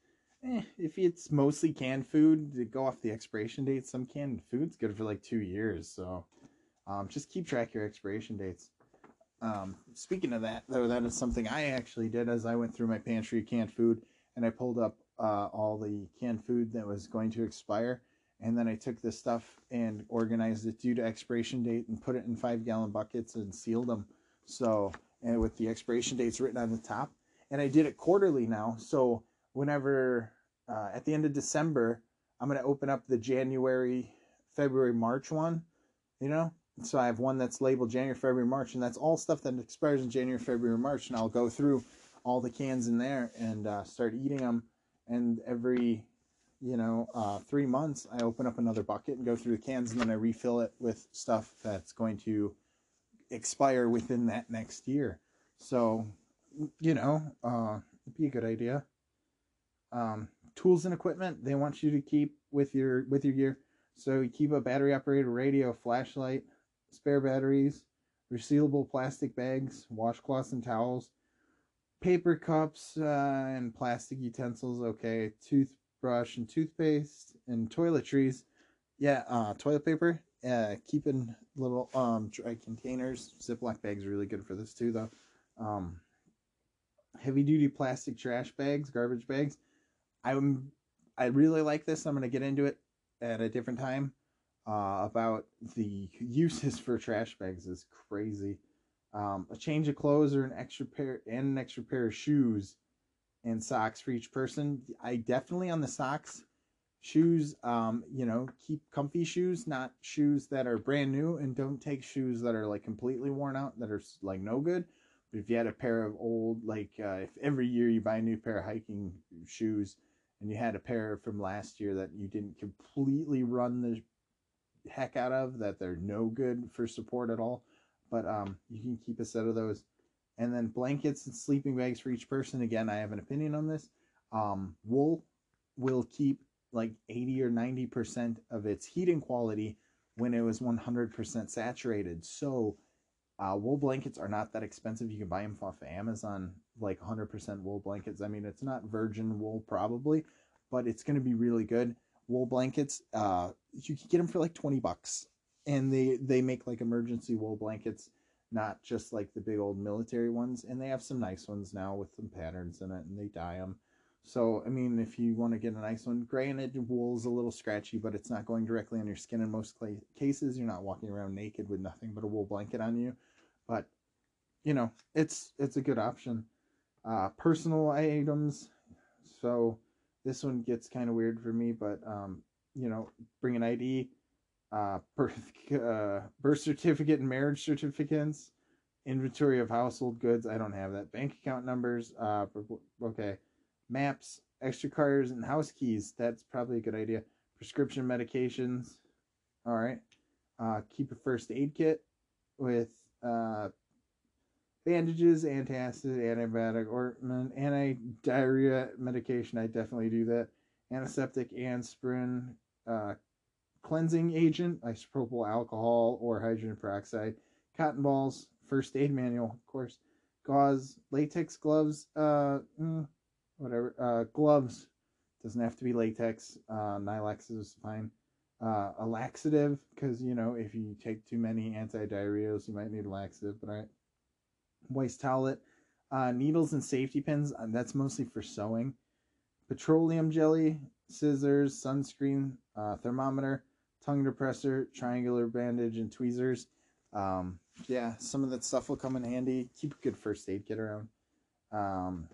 Eh, if it's mostly canned food, go off the expiration date, some canned food's good for like two years. So um, just keep track your expiration dates. Um, speaking of that, though, that is something I actually did as I went through my pantry of canned food and I pulled up uh, all the canned food that was going to expire. And then I took this stuff and organized it due to expiration date and put it in five gallon buckets and sealed them. So, and with the expiration dates written on the top. And I did it quarterly now. So, whenever uh, at the end of December, I'm going to open up the January, February, March one, you know? So I have one that's labeled January, February, March, and that's all stuff that expires in January, February, March. And I'll go through all the cans in there and uh, start eating them. And every, you know, uh, three months, I open up another bucket and go through the cans, and then I refill it with stuff that's going to expire within that next year. So, you know, uh, it'd be a good idea um, tools and equipment they want you to keep with your with your gear. So you keep a battery operated radio, flashlight, spare batteries, resealable plastic bags, washcloths and towels, paper cups uh, and plastic utensils. Okay, toothbrush and toothpaste and toiletries. Yeah, uh, toilet paper. Uh, keeping little um, dry containers. Ziploc bags are really good for this too, though. Um, heavy duty plastic trash bags, garbage bags. I'm I really like this. I'm going to get into it at a different time. Uh, about the <laughs> uses for trash bags is crazy. Um, a change of clothes or an extra pair and an extra pair of shoes and socks for each person. I definitely on the socks, shoes. Um, you know, keep comfy shoes, not shoes that are brand new, and don't take shoes that are like completely worn out that are like no good. But if you had a pair of old, like uh, if every year you buy a new pair of hiking shoes and you had a pair from last year that you didn't completely run the heck out of that they're no good for support at all. But um, you can keep a set of those. And then blankets and sleeping bags for each person. Again i have an opinion on this. Um, wool will keep like 80 or 90 percent of its heating quality when it was 100% saturated. So uh, wool blankets are not that expensive. You can buy them off of amazon like 100% wool blankets. I mean, it's not virgin wool probably, but it's going to be really good. Wool blankets, uh, you can get them for like 20 bucks. And they, they make like emergency wool blankets, not just like the big old military ones. And they have some nice ones now with some patterns in it and they dye them. So, I mean, if you want to get a nice one, granted, wool's a little scratchy, but it's not going directly on your skin in most cases. You're not walking around naked with nothing but a wool blanket on you. But, you know, it's it's a good option uh, personal items. So this one gets kind of weird for me, but um, you know, bring an ID, uh, <laughs> birth, uh, birth certificate and marriage certificates, inventory of household goods. I don't have that. Bank account numbers. Uh, okay, maps, extra cars, and house keys. That's probably a good idea. Prescription medications. All right. Uh, keep a first aid kit with uh, bandages, antacid, antibiotic ointment, anti-diarrhea medication. I definitely do that. Antiseptic, aspirin, uh, cleansing agent, isopropyl alcohol or hydrogen peroxide, cotton balls, first aid manual, of course, gauze, latex gloves, uh, mm, whatever, uh, gloves. Doesn't have to be latex. Uh, Nitrile is fine. Uh, a laxative, because you know if you take too many anti-diarrheals, you might need a laxative. But I waist towelette, uh, needles and safety pins. Uh, that's mostly for sewing. Petroleum jelly, scissors, sunscreen, uh, thermometer, tongue depressor, triangular bandage, and tweezers. Um, yeah, some of that stuff will come in handy. Keep a good first aid kit around. Um,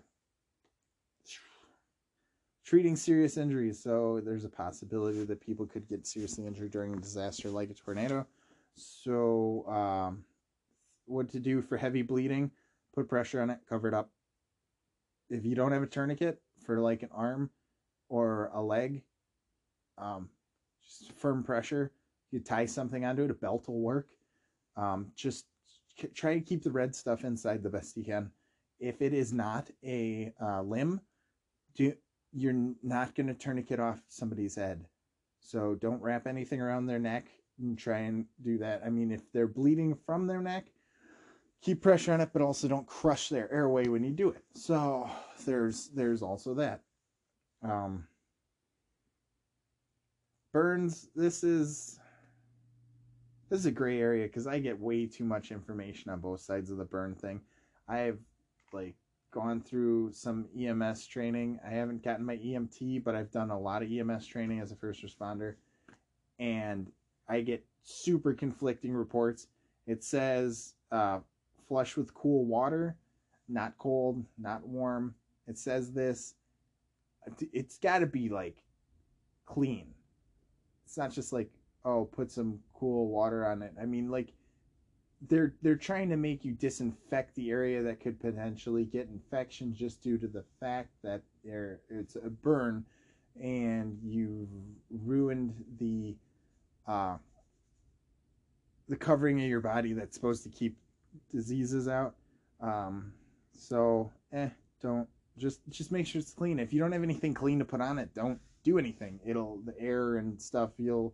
treating serious injuries. So there's a possibility that people could get seriously injured during a disaster like a tornado. So, um, what to do for heavy bleeding? Put pressure on it, cover it up. If you don't have a tourniquet for like an arm or a leg, um, just firm pressure. You tie something onto it, a belt will work. Um, just try to keep the red stuff inside the best you can. If it is not a uh, limb, do you're not going to tourniquet off somebody's head. So don't wrap anything around their neck and try and do that. I mean, if they're bleeding from their neck, keep pressure on it, but also don't crush their airway when you do it. So there's there's also that. Um, burns. This is this is a gray area because I get way too much information on both sides of the burn thing. I've like gone through some EMS training. I haven't gotten my EMT, but I've done a lot of EMS training as a first responder. And I get super conflicting reports. It says uh, flush with cool water, not cold, not warm. It says this. It's got to be like clean. It's not just like, oh, put some cool water on it. I mean, like, they're they're trying to make you disinfect the area that could potentially get infection just due to the fact that there it's a burn and you've ruined the uh, the covering of your body that's supposed to keep diseases out. Um, so, eh, don't just just make sure it's clean. If you don't have anything clean to put on it, don't do anything. It'll the air and stuff you'll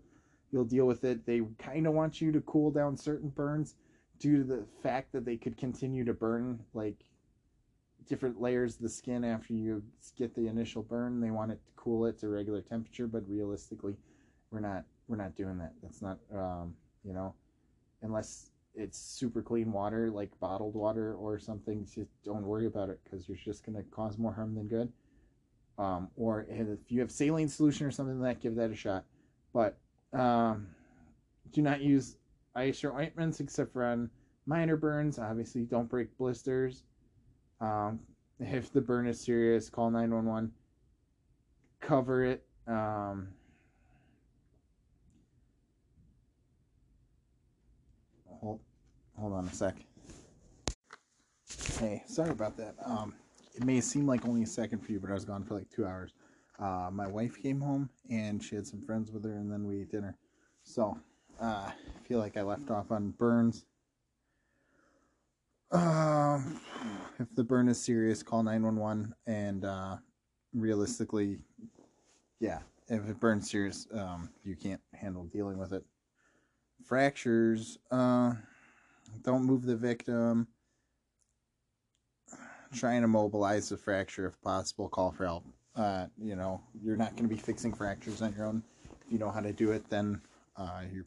you'll deal with it. They kind of want you to cool down certain burns due to the fact that they could continue to burn like different layers of the skin after you get the initial burn. They want it to cool it to regular temperature, but realistically, we're not we're not doing that. That's not um, you know, unless it's super clean water like bottled water or something. Just don't worry about it because you're just gonna cause more harm than good. Um, or if you have saline solution or something like that, give that a shot. But um, do not use ice or ointments except for on minor burns. Obviously, don't break blisters. Um, if the burn is serious, call 911. Cover it. Um, hold, hold on a sec. Hey, sorry about that. Um, it may seem like only a second for you, but I was gone for like two hours. Uh, my wife came home and she had some friends with her, and then we ate dinner. So, uh, I feel like I left off on burns. Um, if the burn is serious, call 911. And uh, realistically, yeah, if it burns serious, um, you can't handle dealing with it. Fractures, uh, don't move the victim. Trying to mobilize the fracture if possible. Call for help. Uh, you know, you're not going to be fixing fractures on your own. If you know how to do it, then uh, you're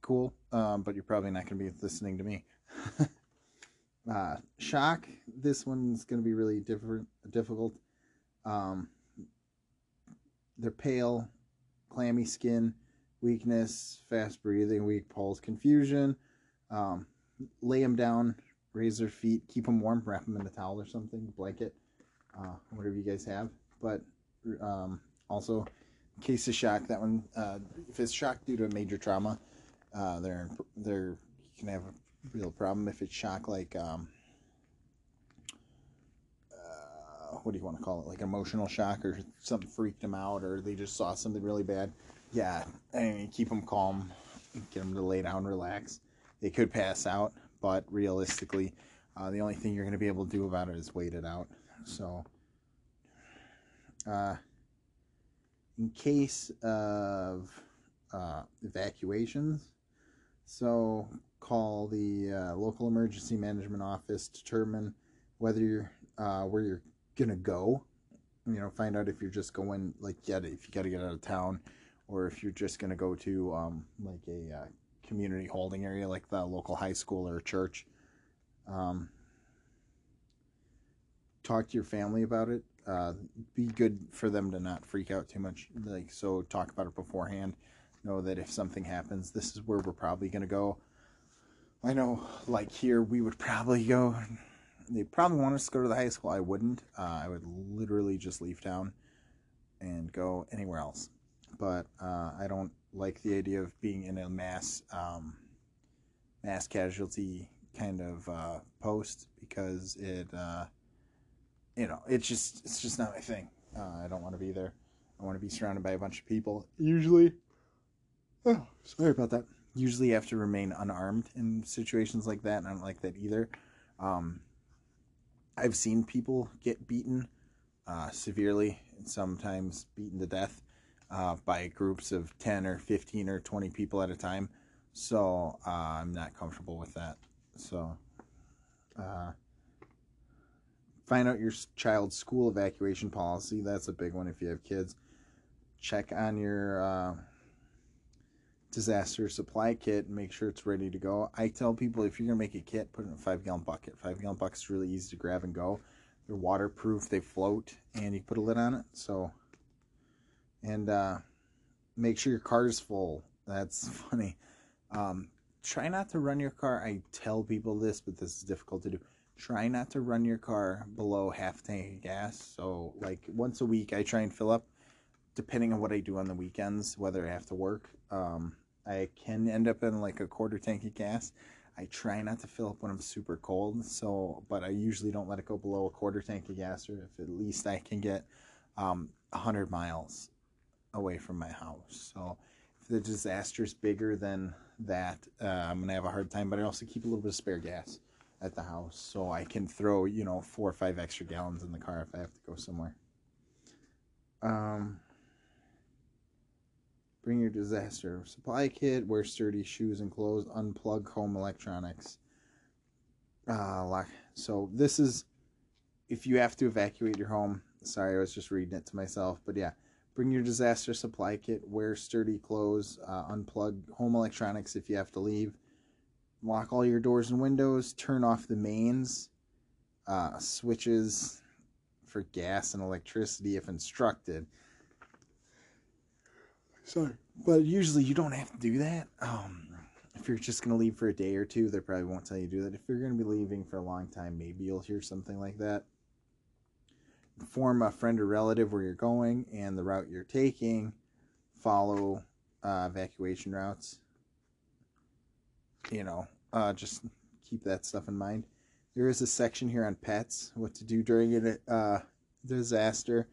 cool, um, but you're probably not going to be listening to me. <laughs> uh, shock. This one's going to be really different, difficult. Um, they're pale, clammy skin, weakness, fast breathing, weak pulse, confusion. Um, lay them down, raise their feet, keep them warm, wrap them in a towel or something, blanket, uh, whatever you guys have. But um, also, case of shock, that one, uh, if it's shock due to a major trauma, uh, they're they're you can have a real problem if it's shock like um, uh, what do you want to call it like emotional shock or something freaked them out or they just saw something really bad. Yeah, I mean keep them calm, get them to lay down, relax. They could pass out, but realistically, uh, the only thing you're going to be able to do about it is wait it out. So. Uh, in case of uh, evacuations, so call the uh, local emergency management office, determine whether you're uh, where you're gonna go. You know, find out if you're just going like get if you got to get out of town, or if you're just gonna go to um, like a uh, community holding area like the local high school or church. Um, talk to your family about it. Uh, be good for them to not freak out too much. Like so, talk about it beforehand know that if something happens, this is where we're probably going to go. I know, like here, we would probably go. They probably want us to go to the high school. I wouldn't. Uh, I would literally just leave town and go anywhere else. But uh, I don't like the idea of being in a mass um, mass casualty kind of uh, post because it, uh, you know, it's just it's just not my thing. Uh, I don't want to be there. I want to be surrounded by a bunch of people. Usually, oh, sorry about that. Usually, have to remain unarmed in situations like that, and I don't like that either. Um, I've seen people get beaten uh, severely, and sometimes beaten to death uh, by groups of 10 or 15 or 20 people at a time. So uh, I'm not comfortable with that. So uh, find out your child's school evacuation policy. That's a big one if you have kids. Check on your uh, disaster supply kit and make sure it's ready to go. I tell people if you're going to make a kit, put it in a five gallon bucket. Five gallon bucket's really easy to grab and go. They're waterproof, they float, and you put a lid on it. So, and uh, make sure your car is full. That's <laughs> funny. Um, try not to run your car. I tell people this, but this is difficult to do. Try not to run your car below half tank of gas. So, like once a week, I try and fill up, depending on what I do on the weekends, whether I have to work. Um, I can end up in like a quarter tank of gas. I try not to fill up when I'm super cold, so but I usually don't let it go below a quarter tank of gas, or if at least I can get um, 100 miles away from my house. So if the disaster is bigger than that, uh, I'm gonna have a hard time. But I also keep a little bit of spare gas at the house, so I can throw you know four or five extra gallons in the car if I have to go somewhere. Um, bring your disaster supply kit. Wear sturdy shoes and clothes. Unplug home electronics. Uh, lock. So this is if you have to evacuate your home. Sorry, I was just reading it to myself, but yeah Bring your disaster supply kit. Wear sturdy clothes. Uh, unplug home electronics if you have to leave. Lock all your doors and windows. Turn off the mains, uh, switches for gas and electricity if instructed. Sorry. But usually you don't have to do that. Um, if you're just going to leave for a day or two, they probably won't tell you to do that. If you're going to be leaving for a long time, maybe you'll hear something like that inform a friend or relative where you're going and the route you're taking. Follow uh, evacuation routes. You know, uh, just keep that stuff in mind. There is a section here on pets, what to do during a uh, disaster.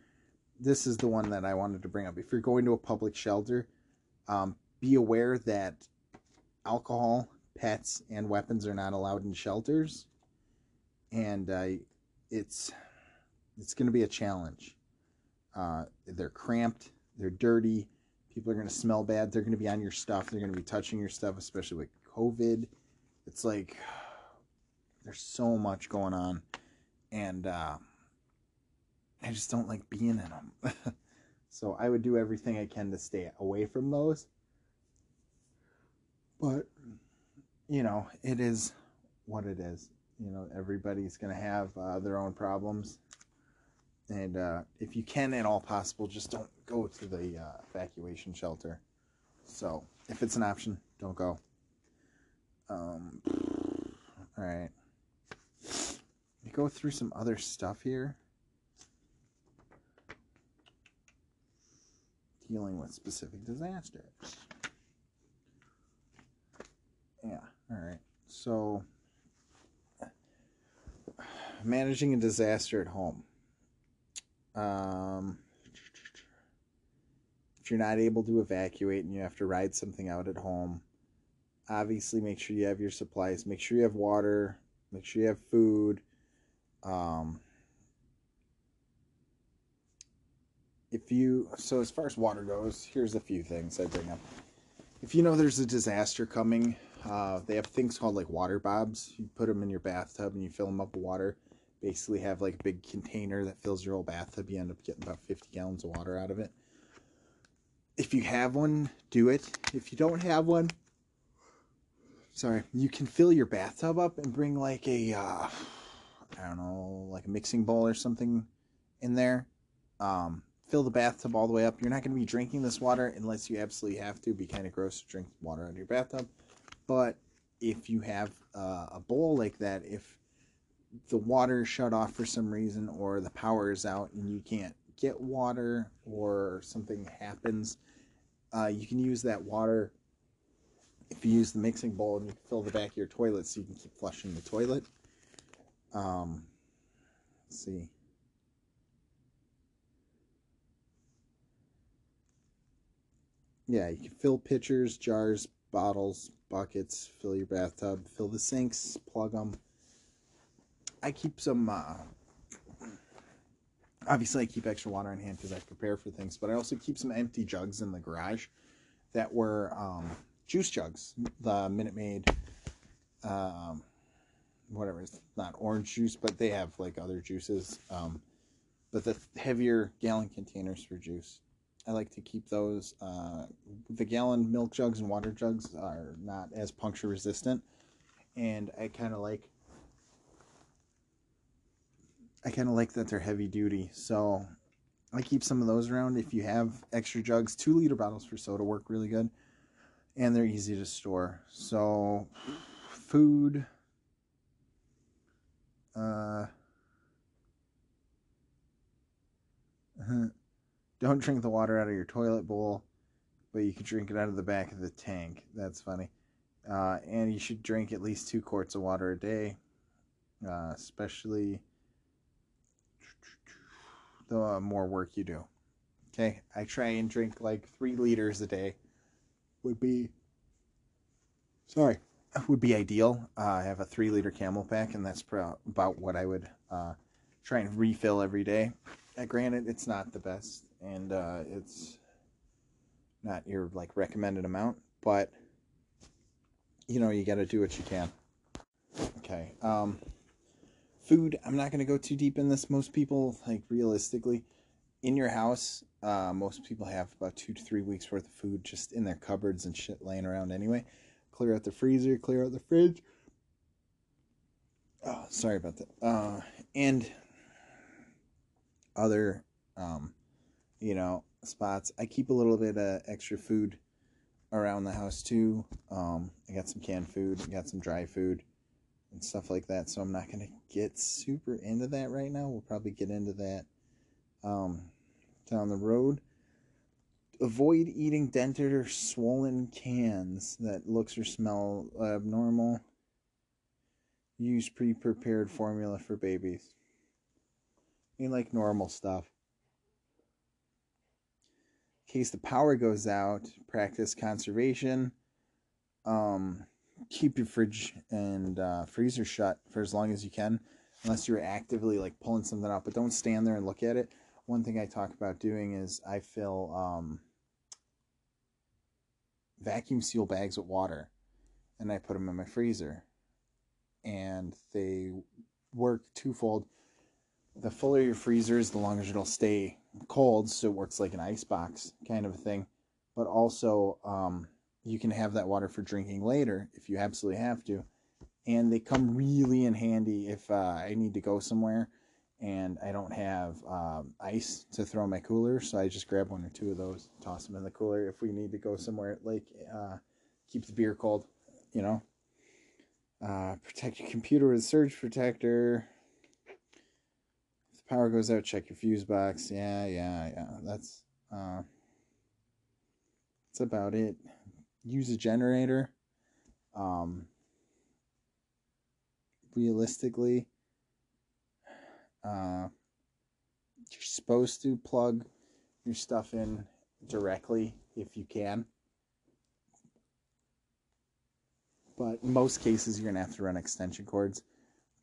This is the one that I wanted to bring up. If you're going to a public shelter, um, be aware that alcohol, pets, and weapons are not allowed in shelters. And uh, it's it's going to be a challenge. Uh, they're cramped, they're dirty, people are going to smell bad, they're going to be on your stuff, they're going to be touching your stuff, especially with COVID. It's like <sighs> there's so much going on, and uh, I just don't like being in them. <laughs> so I would do everything I can to stay away from those. But, you know, it is what it is. You know, everybody's going to have uh, their own problems and uh, if you can at all possible, just don't go to the uh, evacuation shelter. So if it's an option, don't go. Um, all right. We go through some other stuff here. Dealing with specific disasters. Yeah, all right. So, managing a disaster at home. Um, if you're not able to evacuate and you have to ride something out at home, obviously make sure you have your supplies. Make sure you have water. Make sure you have food. Um, if you so as far as water goes, here's a few things I bring up. If you know there's a disaster coming, uh, they have things called like water bobs. You put them in your bathtub and you fill them up with water basically have like a big container that fills your whole bathtub. You end up getting about 50 gallons of water out of it. If you have one, do it. If you don't have one, sorry, you can fill your bathtub up and bring like a, uh, I don't know, like a mixing bowl or something in there. Um, fill the bathtub all the way up. You're not going to be drinking this water unless you absolutely have to. It'd be kind of gross to drink water out of your bathtub. But if you have uh, a bowl like that, if the water shut off for some reason or the power is out and you can't get water or something happens, uh, you can use that water. If you use the mixing bowl and you can fill the back of your toilet so you can keep flushing the toilet. Um, let's see. Yeah, you can fill pitchers, jars, bottles, buckets, fill your bathtub, fill the sinks, plug them. I keep some. Uh, obviously, I keep extra water on hand because I prepare for things, but I also keep some empty jugs in the garage that were um, juice jugs. The Minute Maid, um, whatever, it's not orange juice, but they have like other juices. Um, but the heavier gallon containers for juice. I like to keep those. Uh, the gallon milk jugs and water jugs are not as puncture resistant, and I kind of like. I kind of like that they're heavy duty, so I keep some of those around. If you have extra jugs, two liter bottles for soda work really good, and they're easy to store. So, food. Uh. <laughs> Don't drink the water out of your toilet bowl, but you can drink it out of the back of the tank. That's funny. Uh, and you should drink at least two quarts of water a day, uh, especially the more work you do. Okay, I try and drink like three liters a day. Would be sorry, would be ideal. Uh, I have a three liter CamelBak, and that's about what I would uh, try and refill every day. Uh, granted, it's not the best and uh, it's not your like recommended amount, but you know you got to do what you can. Okay. Um, food. I'm not going to go too deep in this. Most people, like realistically, in your house, uh, most people have about two to three weeks worth of food just in their cupboards and shit laying around anyway. Clear out the freezer, clear out the fridge. Oh, sorry about that. Uh, and other um, you know, spots. I keep a little bit of extra food around the house too. Um, I got some canned food, I got some dry food and stuff like that. So I'm not gonna get super into that right now. We'll probably get into that um, down the road. Avoid eating dented or swollen cans that looks or smell abnormal. Use pre-prepared formula for babies. I mean, like normal stuff In case the power goes out, practice conservation. Um, keep your fridge and uh, freezer shut for as long as you can, unless you're actively like pulling something out. But don't stand there and look at it. One thing I talk about doing is I fill um, vacuum seal bags with water, and I put them in my freezer, and they work twofold. The fuller your freezer is, the longer it'll stay cold, so it works like an ice box kind of a thing. But also, um, you can have that water for drinking later if you absolutely have to. And they come really in handy if uh, I need to go somewhere and I don't have um, ice to throw in my cooler. So I just grab one or two of those, toss them in the cooler if we need to go somewhere, like uh, keep the beer cold, you know. Uh, protect your computer with a surge protector If the power goes out, check your fuse box. Yeah, yeah, yeah. That's uh that's about it. Use a generator. Um realistically uh you're supposed to plug your stuff in directly if you can. But in most cases you're going to have to run extension cords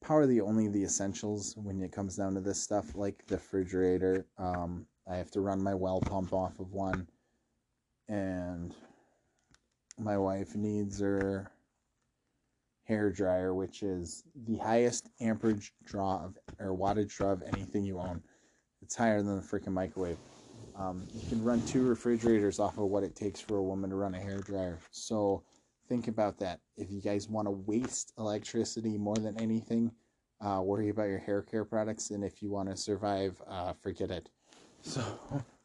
power the only the essentials when it comes down to this stuff, like the refrigerator. Um, I have to run my well pump off of one, and my wife needs her hair dryer, which is the highest amperage draw of or wattage draw of anything you own. It's higher than the freaking microwave. Um, you can run two refrigerators off of what it takes for a woman to run a hair dryer. So think about that. If you guys want to waste electricity more than anything, uh, worry about your hair care products. And if you want to survive, uh, forget it. So, <laughs>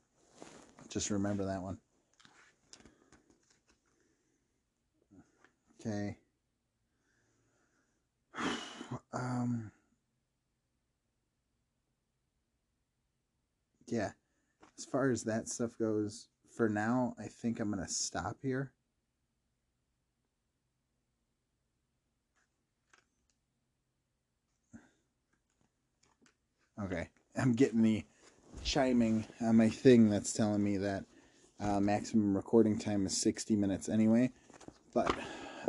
Just remember that one. Okay. <sighs> Um. Yeah. As far as that stuff goes, for now, I think I'm going to stop here. Okay. I'm getting the chiming on my thing that's telling me that uh, maximum recording time is 60 minutes anyway. But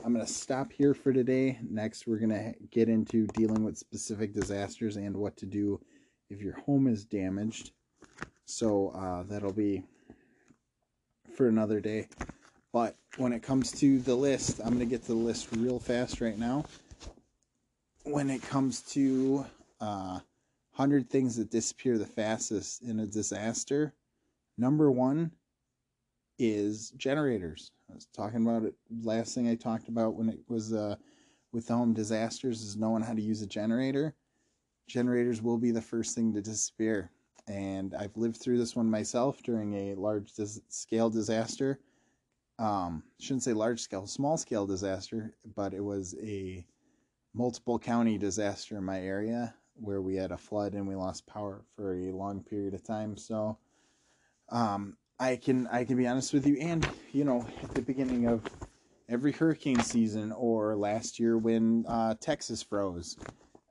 I'm going to stop here for today. Next, we're going to get into dealing with specific disasters and what to do if your home is damaged. So uh, that'll be for another day. But when it comes to the list, I'm going to get to the list real fast right now. When it comes to uh, 100 things that disappear the fastest in a disaster, number one is generators. I was talking about it. Last thing I talked about when it was uh, with the home disasters is knowing how to use a generator. Generators will be the first thing to disappear and I've lived through this one myself during a large dis- scale disaster. Um, shouldn't say large scale, small scale disaster, but it was a multiple county disaster in my area where we had a flood and we lost power for a long period of time. So, um, I can I can be honest with you, and you know, at the beginning of every hurricane season or last year when uh, Texas froze,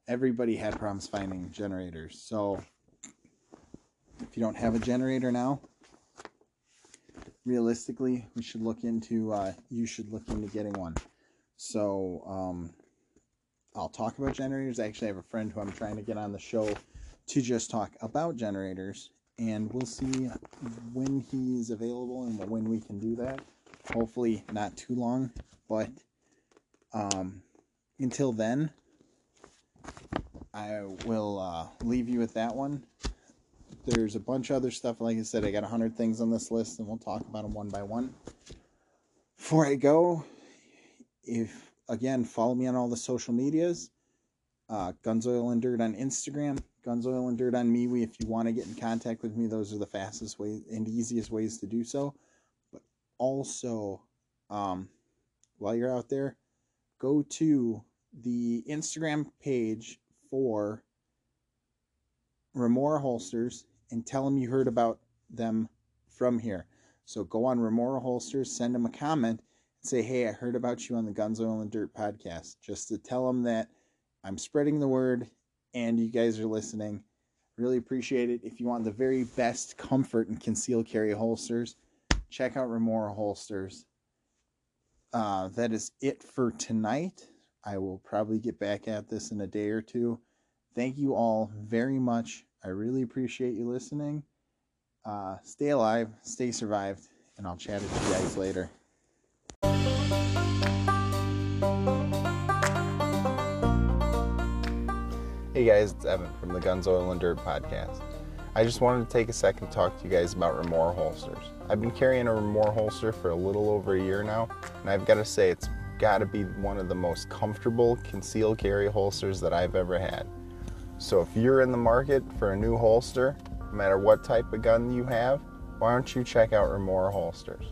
everybody had problems finding generators. So if you don't have a generator now, realistically, we should look into, uh, you should look into getting one. So, um, I'll talk about generators. I actually have a friend who I'm trying to get on the show to just talk about generators, and we'll see when he's available and when we can do that. Hopefully, not too long, but um, until then, I will uh, leave you with that one there's a bunch of other stuff. Like I said, I got 100 things on this list, and we'll talk about them one by one. Before I go, if again, follow me on all the social medias. Uh, Guns Oil and Dirt on Instagram, Guns Oil and Dirt on MeWe. If you want to get in contact with me, those are the fastest ways and easiest ways to do so. But also, um, while you're out there, go to the Instagram page for Remora Holsters and tell them you heard about them from here. So go on Remora Holsters, send them a comment, and say, hey, I heard about you on the Guns, Oil, and Dirt podcast, just to tell them that I'm spreading the word and you guys are listening. Really appreciate it. If you want the very best comfort and concealed carry holsters, check out Remora Holsters. Uh, that is it for tonight. I will probably get back at this in a day or two. Thank you all very much I really appreciate you listening. Uh, stay alive, stay survived, and I'll chat with you guys later. Hey guys, it's Evan from the Guns, Oil, and Dirt podcast. I just wanted to take a second to talk to you guys about Remora holsters. I've been carrying a Remora holster for a little over a year now, and I've got to say it's got to be one of the most comfortable concealed carry holsters that I've ever had. So if you're in the market for a new holster, no matter what type of gun you have, why don't you check out Remora Holsters?